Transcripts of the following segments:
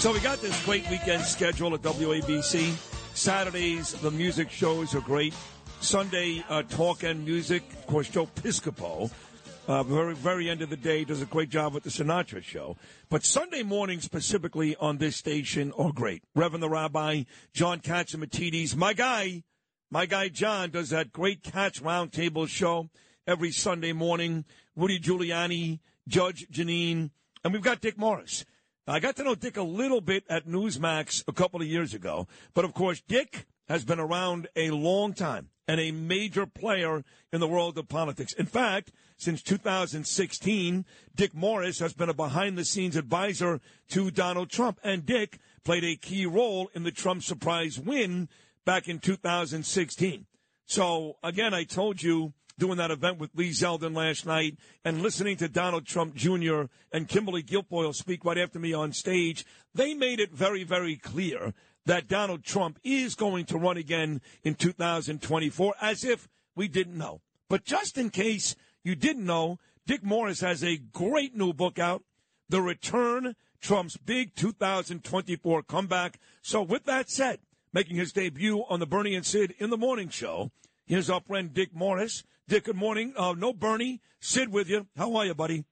So we got this great weekend schedule at WABC. Saturdays, the music shows are great. Sunday, uh, talk and music. Of course, Joe Piscopo, uh, very, very end of the day, does a great job with the Sinatra show. But Sunday mornings, specifically on this station, are great. Reverend the Rabbi, John Catsimatidis, my guy, my guy John does that great Cats Roundtable show every Sunday morning. Rudy Giuliani, Judge Janine, and we've got Dick Morris. I got to know Dick a little bit at Newsmax a couple of years ago, but of course, Dick has been around a long time and a major player in the world of politics. In fact, since 2016, Dick Morris has been a behind the scenes advisor to Donald Trump, and Dick played a key role in the Trump surprise win back in 2016. So, again, I told you doing that event with Lee Zeldin last night and listening to Donald Trump Jr. and Kimberly Guilfoyle speak right after me on stage, they made it very, very clear that Donald Trump is going to run again in 2024 as if we didn't know. But just in case you didn't know, Dick Morris has a great new book out, The Return, Trump's Big 2024 Comeback. So with that said, making his debut on the Bernie and Sid in the Morning Show, here's our friend Dick Morris. Dick, good morning. Uh, no Bernie. Sid with you. How are you, buddy?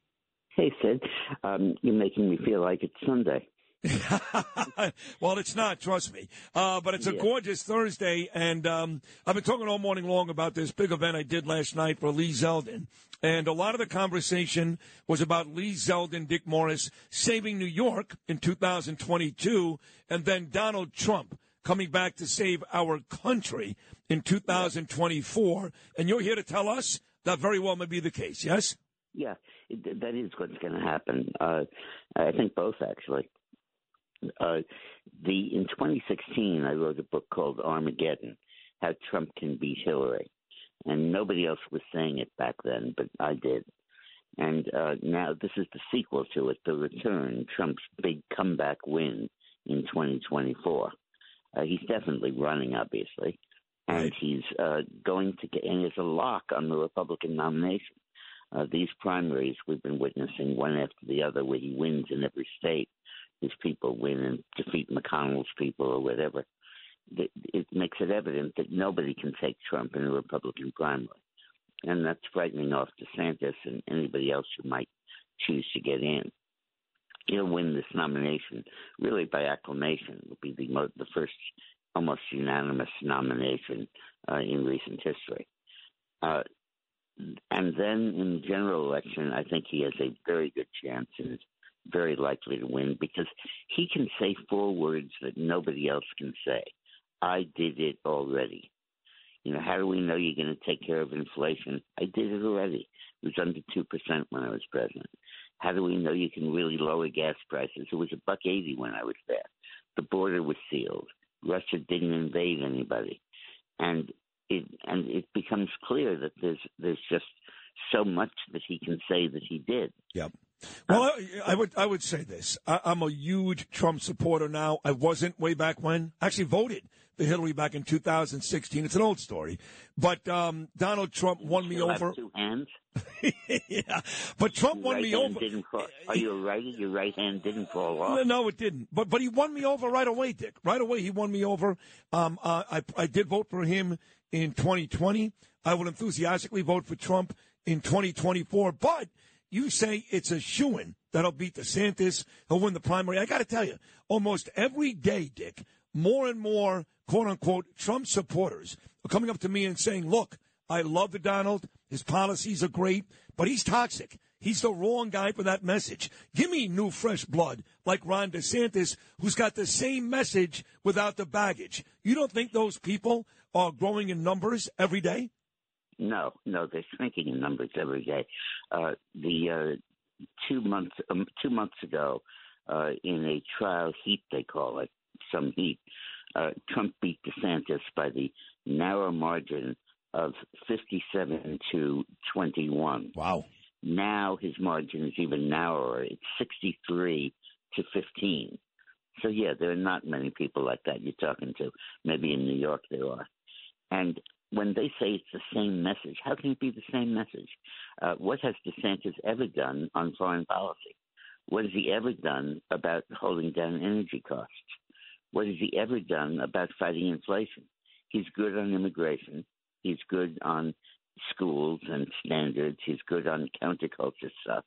Hey, Sid. Um, you're making me feel like it's Sunday. well, it's not, trust me. Uh, but it's a Yeah. gorgeous Thursday, and um, I've been talking all morning long about this big event I did last night for Lee Zeldin. And a lot of the conversation was about Lee Zeldin, Dick Morris saving New York in 2022, and then Donald Trump coming back to save our country in 2024. And you're here to tell us that very well may be the case, yes? Yeah, that is what's going to happen. Uh, I think both actually. Uh, the in 2016, I wrote a book called Armageddon: How Trump Can Beat Hillary, and nobody else was saying it back then, but I did. And uh, now this is the sequel to it, The Return: Trump's big comeback win in 2024. Uh, he's definitely running, obviously, and Right. he's uh, going to get and there's a lock on the Republican nomination. Uh, these primaries we've been witnessing one after the other, where he wins in every state. His people win and defeat McConnell's people or whatever. It, it makes it evident that nobody can take Trump in a Republican primary, and that's frightening off DeSantis and anybody else who might choose to get in. He'll win this nomination really by acclamation. It'll be the mo- the first almost unanimous nomination uh, in recent history. Uh, and then in the general election, I think he has a very good chance and is very likely to win because he can say four words that nobody else can say. I did it already. You know, how do we know you're going to take care of inflation? I did it already. It was under two percent when I was president. How do we know you can really lower gas prices? It was a buck eighty when I was there. The border was sealed. Russia didn't invade anybody, and it and it becomes clear that there's there's just so much that he can say that he did. Yep. Well, I, I would I would say this. I, I'm a huge Trump supporter now. I wasn't way back when. I actually voted for Hillary back in 2016. It's an old story, but um, Donald Trump won me over. two hands. yeah, but Trump won right me over. Didn't fall. Are you right? Your right hand didn't fall off. No, no, it didn't. But but he won me over right away, Dick. Right away, he won me over. Um, uh, I I did vote for him in 2020. I will enthusiastically vote for Trump in 2024. But you say it's a shoo-in that'll beat DeSantis. He'll win the primary. I got to tell you, almost every day, Dick, more and more quote unquote Trump supporters are coming up to me and saying, look, I love the Donald. His policies are great, but he's toxic. He's the wrong guy for that message. Give me new, fresh blood like Ron DeSantis, who's got the same message without the baggage. You don't think those people are growing in numbers every day? No, no, they're shrinking in numbers every day. Uh, the uh, two months um, two months ago, uh, in a trial heat, they call it some heat, uh, Trump beat DeSantis by the narrow margin of 57 to 21. Wow. Now his margin is even narrower. It's 63 to 15. So, yeah, there are not many people like that you're talking to. Maybe in New York there are. And when they say it's the same message, how can it be the same message? Uh, what has DeSantis ever done on foreign policy? What has he ever done about holding down energy costs? What has he ever done about fighting inflation? He's good on immigration. He's good on schools and standards. He's good on counterculture stuff.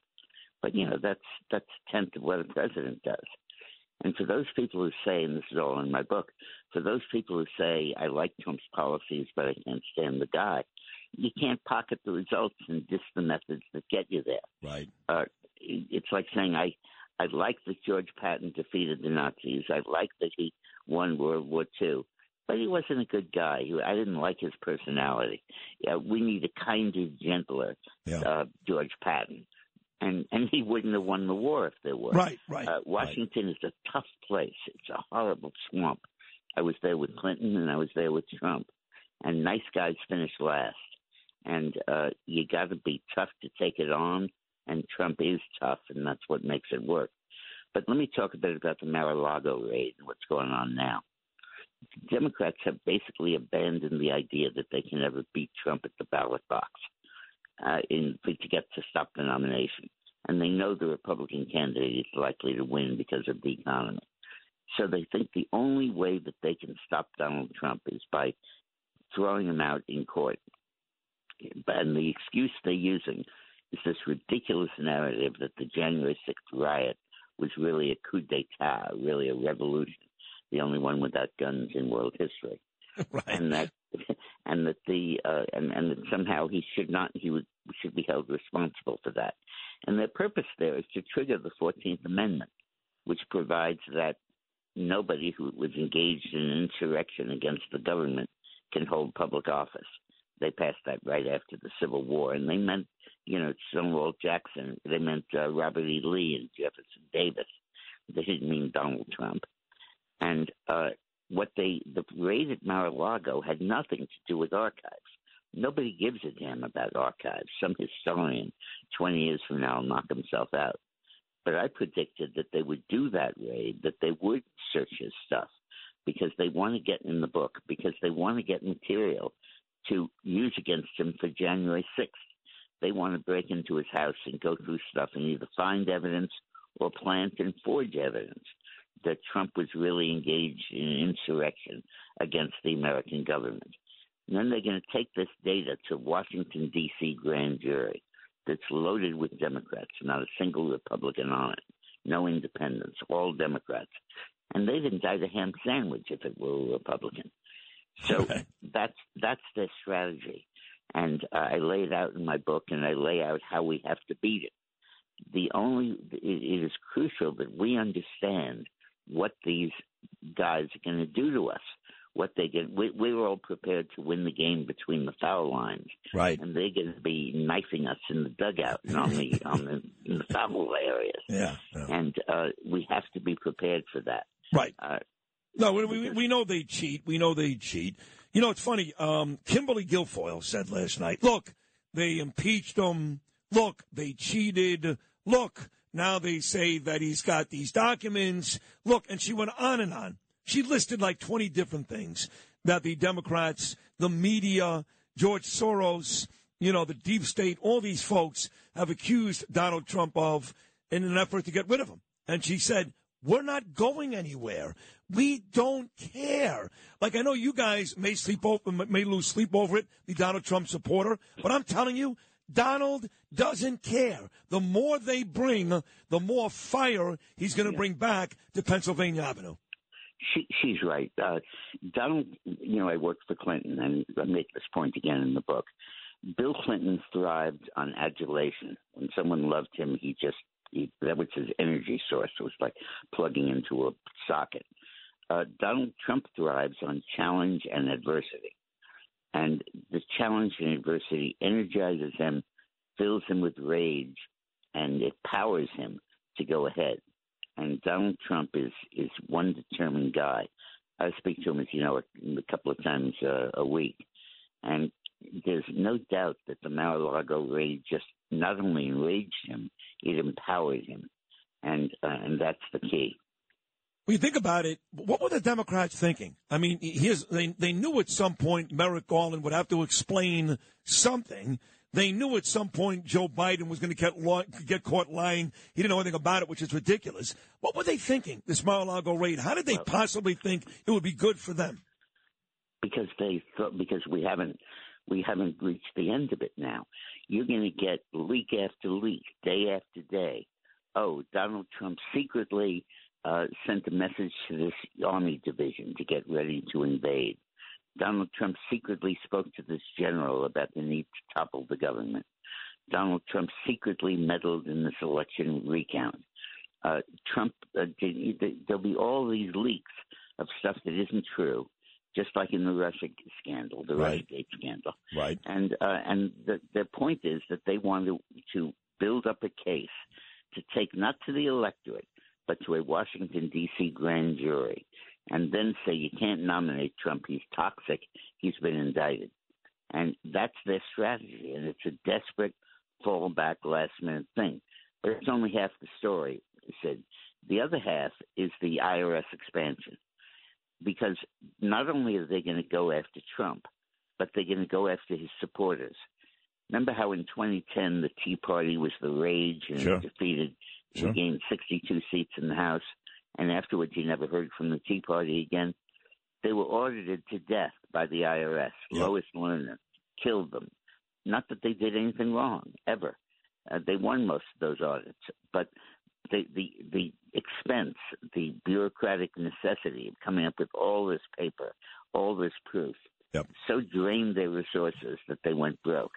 But you know that's that's a tenth of what a president does. And for those people who say, and this is all in my book, for those people who say I like Trump's policies but I can't stand the guy, you can't pocket the results and diss the methods that get you there. Right. Uh, it's like saying I I like that George Patton defeated the Nazis. I like that he won World War II but he wasn't a good guy. I didn't like his personality. Yeah, we need a kinder, gentler yeah. uh, George Patton, and and he wouldn't have won the war if there were. Right, right. Uh, Washington right. is a tough place. It's a horrible swamp. I was there with Clinton, and I was there with Trump, and nice guys finish last. And uh, you got to be tough to take it on, and Trump is tough, and that's what makes it work. But let me talk a bit about the Mar-a-Lago raid and what's going on now. Democrats have basically abandoned the idea that they can ever beat Trump at the ballot box uh, in to get to stop the nomination, and they know the Republican candidate is likely to win because of the economy. So they think the only way that they can stop Donald Trump is by throwing him out in court. And the excuse they're using is this ridiculous narrative that the January 6th riot was really a coup d'etat, really a revolution the only one without guns in world history, right. and that and that the uh, and and that somehow he should not he would should be held responsible for that. And their purpose there is to trigger the Fourteenth Amendment, which provides that nobody who was engaged in insurrection against the government can hold public office. They passed that right after the Civil War, and they meant, you know, Stonewall Jackson. They meant uh, Robert E. Lee and Jefferson Davis. They didn't mean Donald Trump. And uh, what they the raid at Mar-a-Lago had nothing to do with archives. Nobody gives a damn about archives. Some historian, 20 years from now, will knock himself out. But I predicted that they would do that raid, that they would search his stuff because they want to get in the book, because they want to get material to use against him for January 6th. They want to break into his house and go through stuff and either find evidence or plant and forge evidence that Trump was really engaged in insurrection against the American government. And then they're going to take this data to Washington, D.C. grand jury that's loaded with Democrats, not a single Republican on it, no independents, all Democrats. And they'd indict a ham sandwich if it were a Republican. So that's that's their strategy, and uh, I lay it out in my book, and I lay out how we have to beat it. The only it, it is crucial that we understand what these guys are going to do to us. What they get, we, we were all prepared to win the game between the foul lines, right? And they're going to be knifing us in the dugout and on the on the, in the foul areas. Yeah, yeah. and uh, we have to be prepared for that. Right. Uh, no, we, we, we know they cheat. We know they cheat. You know, it's funny. Um, Kimberly Guilfoyle said last night, look, they impeached him. Look, they cheated. Look, now they say that he's got these documents. Look, and she went on and on. She listed like 20 different things that the Democrats, the media, George Soros, you know, the deep state, all these folks have accused Donald Trump of in an effort to get rid of him. And she said, we're not going anywhere. We don't care. Like I know you guys may sleep over, may lose sleep over it, the Donald Trump supporter, but I'm telling you, Donald doesn't care. The more they bring, the more fire he's going to yeah. bring back to Pennsylvania Avenue. She, she's right. Uh, Donald, you know, I worked for Clinton, and I make this point again in the book. Bill Clinton thrived on adulation. When someone loved him, he just he, that was his energy source. It was like plugging into a socket. Uh, Donald Trump thrives on challenge and adversity, and the challenge and adversity energizes him, fills him with rage, and it powers him to go ahead. And Donald Trump is is one determined guy. I speak to him, as you know, a, a couple of times uh, a week, and there's no doubt that the Mar-a-Lago raid just not only enraged him, it empowered him, and uh, and that's the key. When you think about it, what were the Democrats thinking? I mean, here's, they they knew at some point Merrick Garland would have to explain something. They knew at some point Joe Biden was going to get get caught lying. He didn't know anything about it, which is ridiculous. What were they thinking? This Mar-a-Lago raid. How did they possibly think it would be good for them? Because they thought because we haven't we haven't reached the end of it now. You're going to get leak after leak, day after day. Oh, Donald Trump secretly uh, sent a message to this army division to get ready to invade. Donald Trump secretly spoke to this general about the need to topple the government. Donald Trump secretly meddled in this election recount. Uh, Trump, uh, there'll be all these leaks of stuff that isn't true just like in the Russia scandal, the right. Russiagate scandal. Right. And uh, and the, their point is that they want to, to build up a case to take not to the electorate, but to a Washington D.C. grand jury, and then say you can't nominate Trump. He's toxic. He's been indicted, and that's their strategy. And it's a desperate fallback, last minute thing. But it's only half the story. Said the other half is the IRS expansion because not only are they going to go after Trump, but they're going to go after his supporters. Remember how in 2010 the Tea Party was the rage and sure. defeated, sure. gained 62 seats in the House, and afterwards you never heard from the Tea Party again. They were audited to death by the IRS. Yep. Lois Lerner killed them. Not that they did anything wrong ever. Uh, they won most of those audits, but the, the the expense, the bureaucratic necessity of coming up with all this paper, all this proof, yep. so drained their resources that they went broke.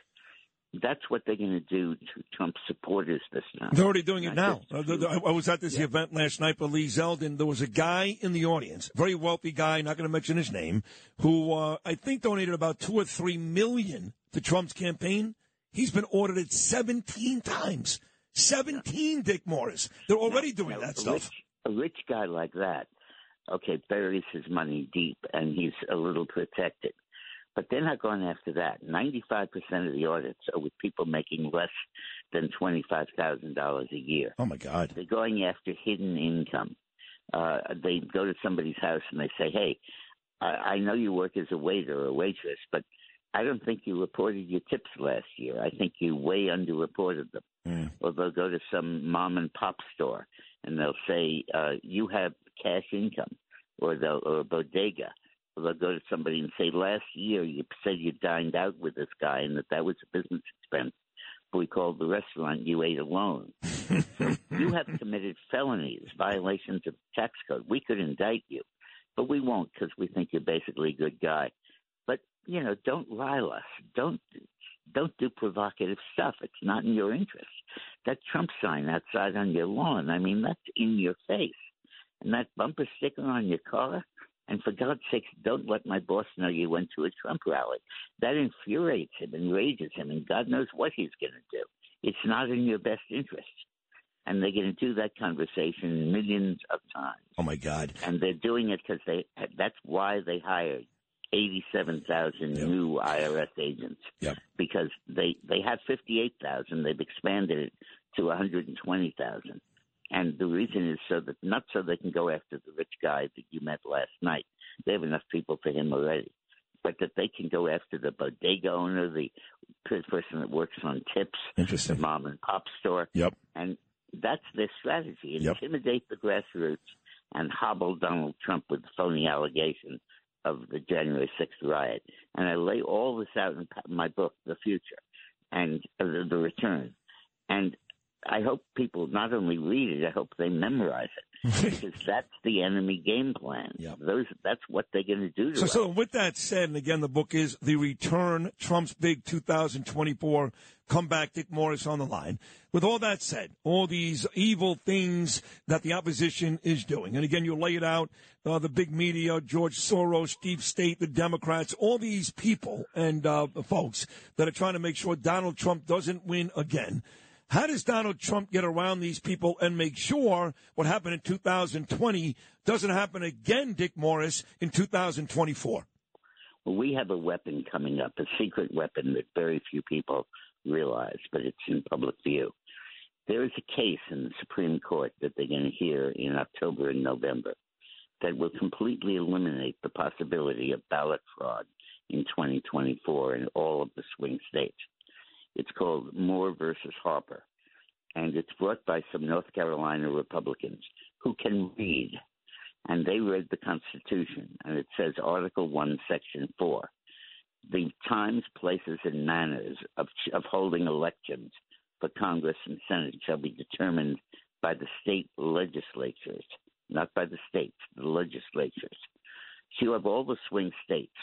That's what they're going to do to Trump supporters this time. They're already doing it now. Uh, I was at this yeah. event last night with Lee Zeldin. There was a guy in the audience, very wealthy guy, not going to mention his name, who uh, I think donated about two or three million to Trump's campaign. He's been audited 17 times. 17, Dick Morris. They're already now, doing now, that stuff. Rich, a rich guy like that, okay, buries his money deep and he's a little protected. But they're not going after that. 95% of the audits are with people making less than $25,000 a year. Oh, my God. They're going after hidden income. Uh, they go to somebody's house and they say, hey, I, I know you work as a waiter or a waitress, but I don't think you reported your tips last year. I think you way underreported them. Mm. Or they'll go to some mom and pop store and they'll say, uh, "You have cash income," or they'll or a bodega. They'll go to somebody and say, "Last year you said you dined out with this guy and that that was a business expense." We called the restaurant you ate alone. so you have committed felonies, violations of tax code. We could indict you, but we won't because we think you're basically a good guy But, you know, don't rile us. Don't don't do provocative stuff. It's not in your interest. That Trump sign outside on your lawn, I mean, that's in your face. And that bumper sticker on your car, and for God's sake, don't let my boss know you went to a Trump rally. That infuriates him, enrages him, and God knows what he's going to do. It's not in your best interest. And they're going to do that conversation millions of times. Oh my God! And they're doing it because they—that's why they hired 87,000 yep. new IRS agents yep. because they they had 58,000. They've expanded it to 120,000. And the reason is so that not so they can go after the rich guy that you met last night. They have enough people for him already. But that they can go after the bodega owner, the person that works on tips, Interesting. the mom and pop store. Yep. And that's their strategy. Yep. Intimidate the grassroots and hobble Donald Trump with phony allegations of the January 6th riot. And I lay all this out in my book, The Future. and uh, the, the return. And I hope people not only read it, I hope they memorize it because that's the enemy game plan. Yep. Those that's what they're going to do to So, us. so with that said, and again, the book is The Return, Trump's Big 2024 Comeback, Dick Morris on the line. With all that said, all these evil things that the opposition is doing, and again, you lay it out, uh, the big media, George Soros, Deep State, the Democrats, all these people and uh, folks that are trying to make sure Donald Trump doesn't win again. How does Donald Trump get around these people and make sure what happened in 2020 doesn't happen again, Dick Morris, in 2024? Well, we have a weapon coming up, a secret weapon that very few people realize, but it's in public view. There is a case in the Supreme Court that they're going to hear in October and November that will completely eliminate the possibility of ballot fraud in 2024 in all of the swing states. It's called Moore versus Harper, and it's brought by some North Carolina Republicans who can read. And they read the Constitution, and it says Article 1, Section 4 the times, places, and manners of, of holding elections for Congress and Senate shall be determined by the state legislatures, not by the states, the legislatures. So you have all the swing states,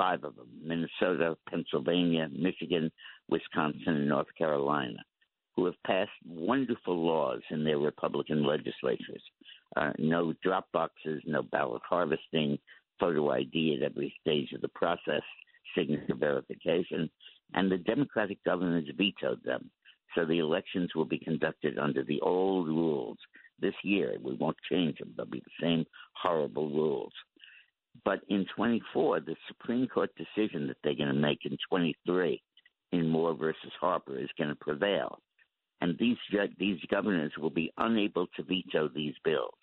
five of them Minnesota, Pennsylvania, Michigan, Wisconsin, and North Carolina, who have passed wonderful laws in their Republican legislatures. Uh, no drop boxes, no ballot harvesting, photo ID at every stage of the process, signature verification, and the Democratic governors vetoed them. So the elections will be conducted under the old rules. This year, we won't change them. They'll be the same horrible rules. But in 24, the Supreme Court decision that they're going to make in 23 in Moore versus Harper is going to prevail. And these, these governors will be unable to veto these bills.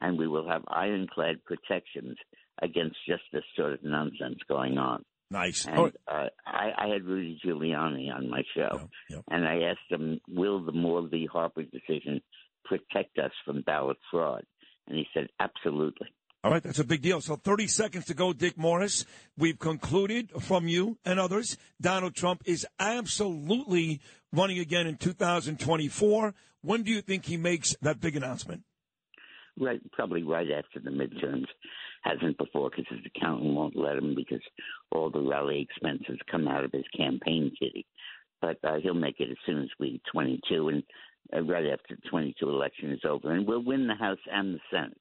And we will have ironclad protections against just this sort of nonsense going on. Nice. And uh, I, I had Rudy Giuliani on my show, and I asked him, "Will the Moore v. Harper decision protect us from ballot fraud?" And he said, "Absolutely." All right, that's a big deal. So 30 seconds to go, Dick Morris. We've concluded from you and others Donald Trump is absolutely running again in 2024. When do you think he makes that big announcement? Right, probably right after the midterms. Hasn't before because his accountant won't let him because all the rally expenses come out of his campaign kitty. But uh, he'll make it as soon as we 22 and uh, right after the 22 election is over, and we'll win the House and the Senate.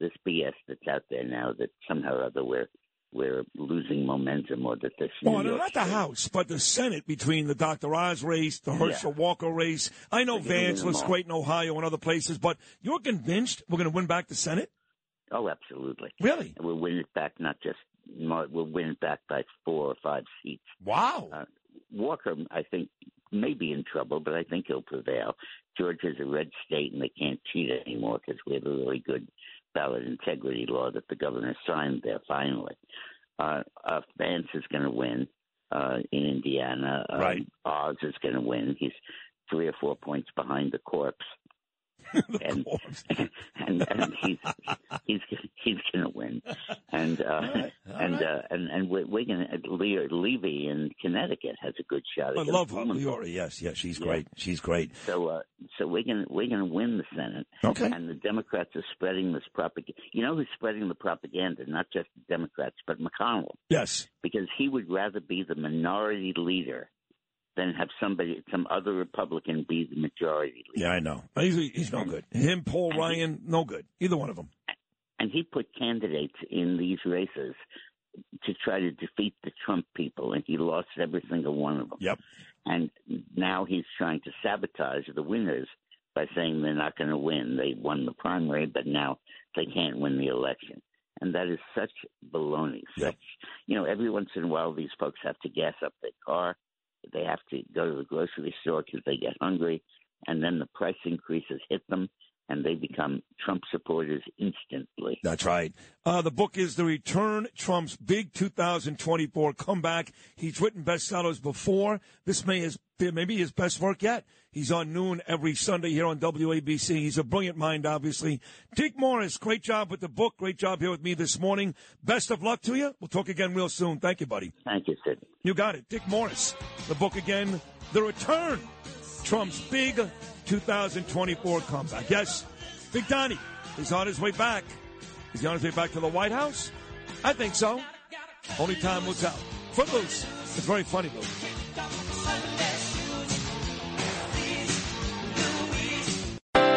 This BS that's out there now that somehow or other we're we're losing momentum or that this. Well, New not the House, but the Senate between the Dr. Oz race, the Herschel Walker race. I know Vance looks great in Ohio and other places, but you're convinced we're going to win back the Senate? Oh, absolutely. Really? And we'll win it back, not just we'll win it back by four or five seats. Wow. Uh, Walker, I think, may be in trouble, but I think he'll prevail. Georgia's a red state, and they can't cheat anymore because we have a really good ballot integrity law that the governor signed there finally. Uh, uh, Vance is going to win uh, in Indiana. Um, Right. Oz is going to win. He's three or four points behind the corpse. and, and and he's he's he's going to win, and uh, right, all and right. uh, and and going to Le- Levy in Connecticut has a good shot. I love her. Leora, yes, yes, she's Yeah. great. She's great. So uh, so we're going to we're going to win the Senate. Okay. And the Democrats are spreading this propaganda. You know who's spreading the propaganda? Not just the Democrats, but McConnell, Yes. because he would rather be the minority leader than have somebody, some other Republican, be the majority leader. Yeah, I know. He's, he's no good. Him, Paul Ryan, no good. Either one of them. and he put candidates in these races to try to defeat the Trump people, and he lost every single one of them. Yep. And now he's trying to sabotage the winners by saying they're not going to win. They won the primary, but now they can't win the election. And that is such baloney. Such, you know, every once in a while, these folks have to gas up their car. They have to go to the grocery store because they get hungry, and then the price increases hit them, and they become Trump supporters instantly. That's right. Uh, the book is The Return Trump's Big 2024 Comeback. He's written bestsellers before. This may his maybe his best work yet. He's on noon every Sunday here on WABC. He's a brilliant mind, obviously. Dick Morris, great job with the book. Great job here with me this morning. Best of luck to you. We'll talk again real soon. Thank you, buddy. Thank you, Sid. You got it. Dick Morris. The book again, The Return. Trump's big 2024 comeback. Yes, Big Donnie is on his way back. Is he on his way back to the White House? I think so. Only time will tell. Footloose. It's very funny, Lou.